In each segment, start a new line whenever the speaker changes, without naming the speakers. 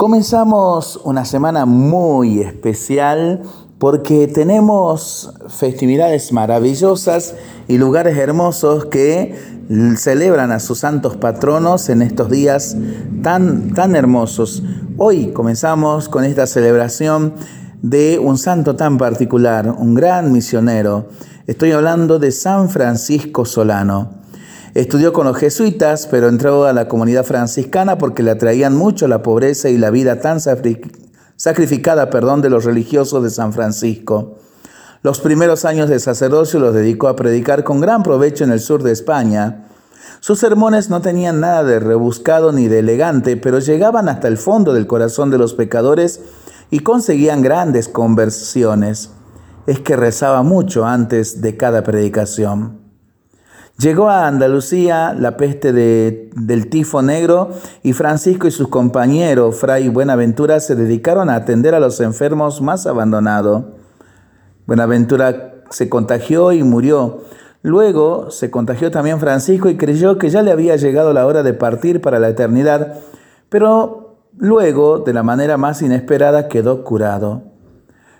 Comenzamos una semana muy especial porque tenemos festividades maravillosas y lugares hermosos que celebran a sus santos patronos en estos días tan, tan hermosos. Hoy comenzamos con esta celebración de un santo tan particular, un gran misionero. Estoy hablando de San Francisco Solano. Estudió con los jesuitas, pero entró a la comunidad franciscana porque le atraían mucho la pobreza y la vida tan sacrificada perdón, de los religiosos de San Francisco. Los primeros años de sacerdocio los dedicó a predicar con gran provecho en el sur de España. Sus sermones no tenían nada de rebuscado ni de elegante, pero llegaban hasta el fondo del corazón de los pecadores y conseguían grandes conversiones. Es que rezaba mucho antes de cada predicación. Llegó a Andalucía la peste del tifo negro y Francisco y sus compañeros, Fray Buenaventura, se dedicaron a atender a los enfermos más abandonados. Buenaventura se contagió y murió. Luego se contagió también Francisco y creyó que ya le había llegado la hora de partir para la eternidad, pero luego, de la manera más inesperada, quedó curado.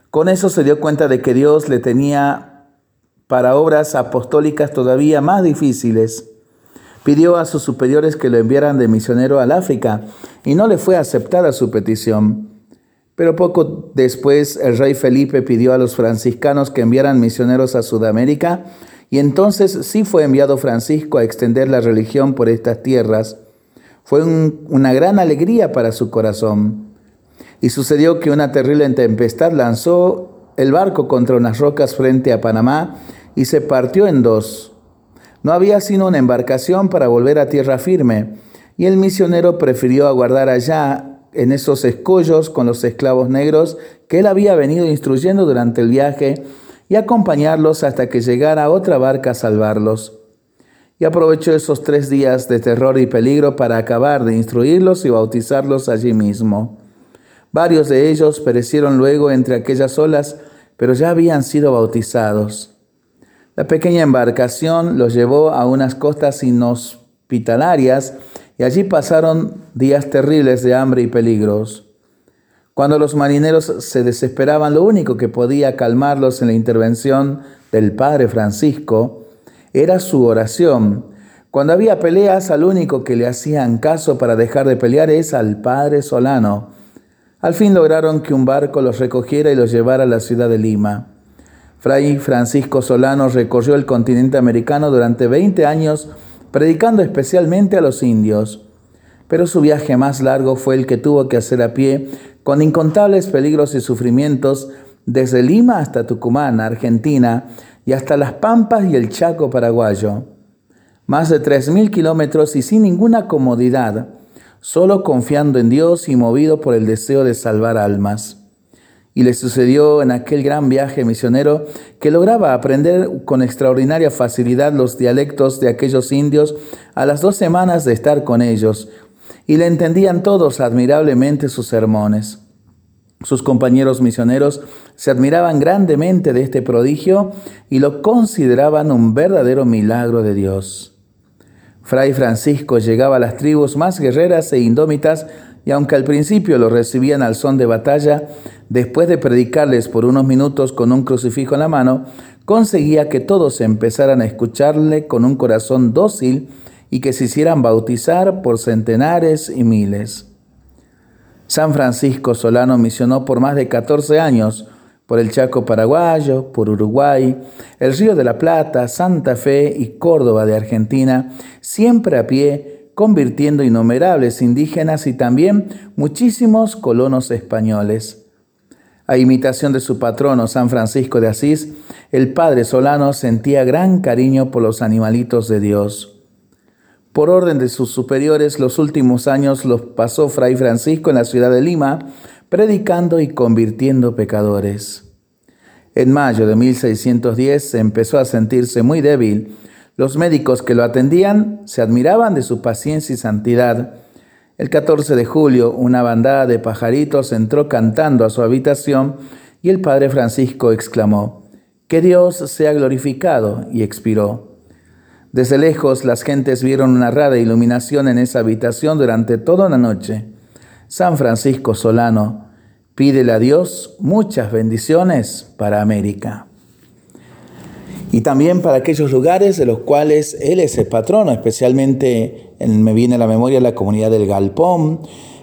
Con eso se dio cuenta de que Dios le tenía para obras apostólicas todavía más difíciles. Pidió a sus superiores que lo enviaran de misionero al África y no le fue aceptada su petición. Pero poco después el rey Felipe pidió a los franciscanos que enviaran misioneros a Sudamérica y entonces sí fue enviado Francisco a extender la religión por estas tierras. Fue una gran alegría para su corazón. Y sucedió que una terrible tempestad lanzó el barco contra unas rocas frente a Panamá y se partió en dos. No había sino una embarcación para volver a tierra firme, y el misionero prefirió aguardar allá en esos escollos con los esclavos negros que él había venido instruyendo durante el viaje y acompañarlos hasta que llegara otra barca a salvarlos. Y aprovechó esos tres días de terror y peligro para acabar de instruirlos y bautizarlos allí mismo. Varios de ellos perecieron luego entre aquellas olas, pero ya habían sido bautizados. La pequeña embarcación los llevó a unas costas inhospitalarias y allí pasaron días terribles de hambre y peligros. Cuando los marineros se desesperaban, lo único que podía calmarlos en la intervención del Padre Francisco era su oración. Cuando había peleas, al único que le hacían caso para dejar de pelear es al Padre Solano. Al fin lograron que un barco los recogiera y los llevara a la ciudad de Lima. Fray Francisco Solano recorrió el continente americano durante 20 años predicando especialmente a los indios, pero su viaje más largo fue el que tuvo que hacer a pie con incontables peligros y sufrimientos desde Lima hasta Tucumán, Argentina, y hasta Las Pampas y el Chaco paraguayo. Más de 3.000 kilómetros y sin ninguna comodidad, solo confiando en Dios y movido por el deseo de salvar almas. Y le sucedió en aquel gran viaje misionero que lograba aprender con extraordinaria facilidad los dialectos de aquellos indios a las dos semanas de estar con ellos, y le entendían todos admirablemente sus sermones. Sus compañeros misioneros se admiraban grandemente de este prodigio y lo consideraban un verdadero milagro de Dios. Fray Francisco llegaba a las tribus más guerreras e indómitas y aunque al principio lo recibían al son de batalla, después de predicarles por unos minutos con un crucifijo en la mano, conseguía que todos empezaran a escucharle con un corazón dócil y que se hicieran bautizar por centenares y miles. San Francisco Solano misionó por más de 14 años por el Chaco paraguayo, por Uruguay, el Río de la Plata, Santa Fe y Córdoba de Argentina, siempre a pie convirtiendo innumerables indígenas y también muchísimos colonos españoles. A imitación de su patrono San Francisco de Asís, el padre Solano sentía gran cariño por los animalitos de Dios. Por orden de sus superiores, los últimos años los pasó Fray Francisco en la ciudad de Lima, predicando y convirtiendo pecadores. En mayo de 1610 empezó a sentirse muy débil los médicos que lo atendían se admiraban de su paciencia y santidad. El 14 de julio, una bandada de pajaritos entró cantando a su habitación y el padre Francisco exclamó, Que Dios sea glorificado, y expiró. Desde lejos las gentes vieron una rara iluminación en esa habitación durante toda la noche. San Francisco Solano, pídele a Dios muchas bendiciones para América. Y también para aquellos lugares de los cuales Él es el patrono, especialmente me viene a la memoria la comunidad del Galpón,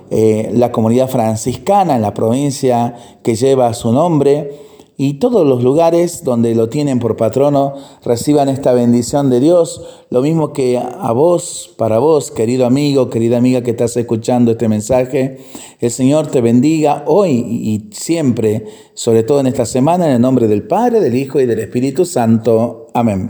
eh, la comunidad franciscana en la provincia que lleva su nombre, y todos los lugares donde lo tienen por patrono reciban esta bendición de Dios, lo mismo que a vos, para vos, querido amigo, querida amiga que estás escuchando este mensaje, el Señor te bendiga hoy y siempre, sobre todo en esta semana, en el nombre del Padre, del Hijo y del Espíritu Santo. Amén.